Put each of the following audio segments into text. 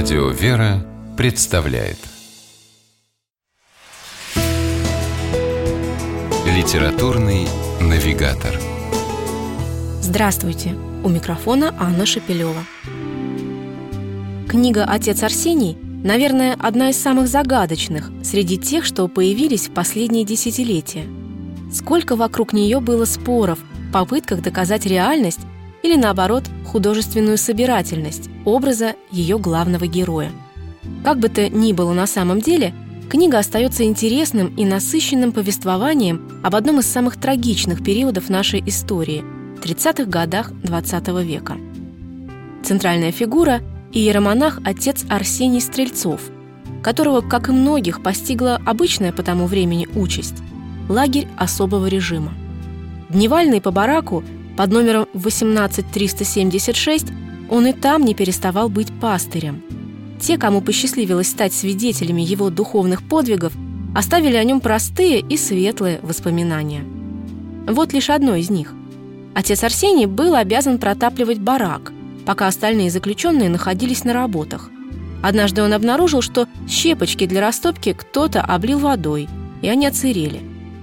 Радио «Вера» представляет Литературный навигатор Здравствуйте! У микрофона Анна Шепелева. Книга «Отец Арсений» наверное, одна из самых загадочных среди тех, что появились в последние десятилетия. Сколько вокруг нее было споров, попытках доказать реальность или, наоборот, художественную собирательность образа ее главного героя. Как бы то ни было на самом деле, книга остается интересным и насыщенным повествованием об одном из самых трагичных периодов нашей истории – 30-х годах XX -го века. Центральная фигура – иеромонах отец Арсений Стрельцов, которого, как и многих, постигла обычная по тому времени участь – лагерь особого режима. Дневальный по бараку под номером 18376 он и там не переставал быть пастырем. Те, кому посчастливилось стать свидетелями его духовных подвигов, оставили о нем простые и светлые воспоминания. Вот лишь одно из них. Отец Арсений был обязан протапливать барак, пока остальные заключенные находились на работах. Однажды он обнаружил, что щепочки для растопки кто-то облил водой, и они отсырели.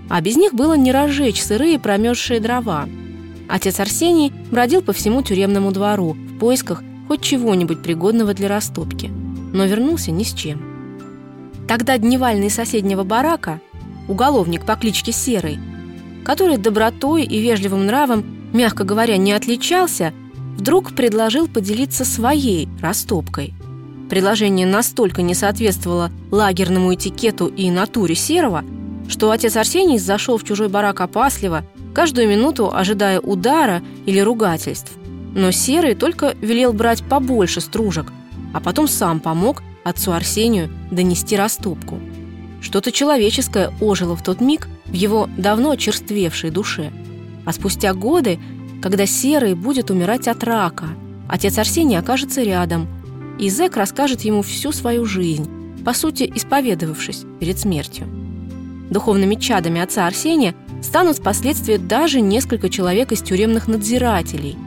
А без них было не разжечь сырые промерзшие дрова – Отец Арсений бродил по всему тюремному двору в поисках хоть чего-нибудь пригодного для растопки, но вернулся ни с чем. Тогда дневальный соседнего барака, уголовник по кличке Серый, который добротой и вежливым нравом, мягко говоря, не отличался, вдруг предложил поделиться своей растопкой. Предложение настолько не соответствовало лагерному этикету и натуре Серого, что отец Арсений зашел в чужой барак опасливо каждую минуту ожидая удара или ругательств. Но Серый только велел брать побольше стружек, а потом сам помог отцу Арсению донести растопку. Что-то человеческое ожило в тот миг в его давно черствевшей душе. А спустя годы, когда Серый будет умирать от рака, отец Арсений окажется рядом, и зэк расскажет ему всю свою жизнь, по сути, исповедовавшись перед смертью. Духовными чадами отца Арсения станут впоследствии даже несколько человек из тюремных надзирателей.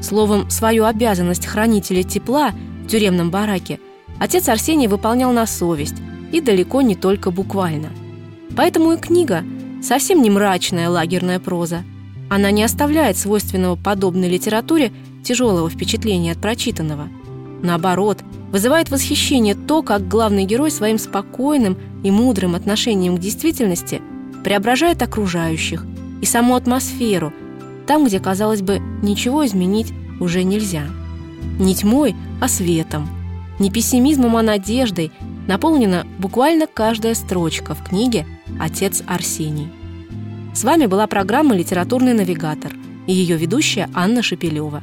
Словом, свою обязанность хранителя тепла в тюремном бараке отец Арсений выполнял на совесть и далеко не только буквально. Поэтому и книга совсем не мрачная лагерная проза. Она не оставляет свойственного подобной литературе тяжелого впечатления от прочитанного. Наоборот, вызывает восхищение то, как главный герой своим спокойным и мудрым отношением к действительности – преображает окружающих и саму атмосферу, там, где, казалось бы, ничего изменить уже нельзя. Не тьмой, а светом, не пессимизмом, а надеждой наполнена буквально каждая строчка в книге «Отец Арсений». С вами была программа «Литературный навигатор» и ее ведущая Анна Шепелева.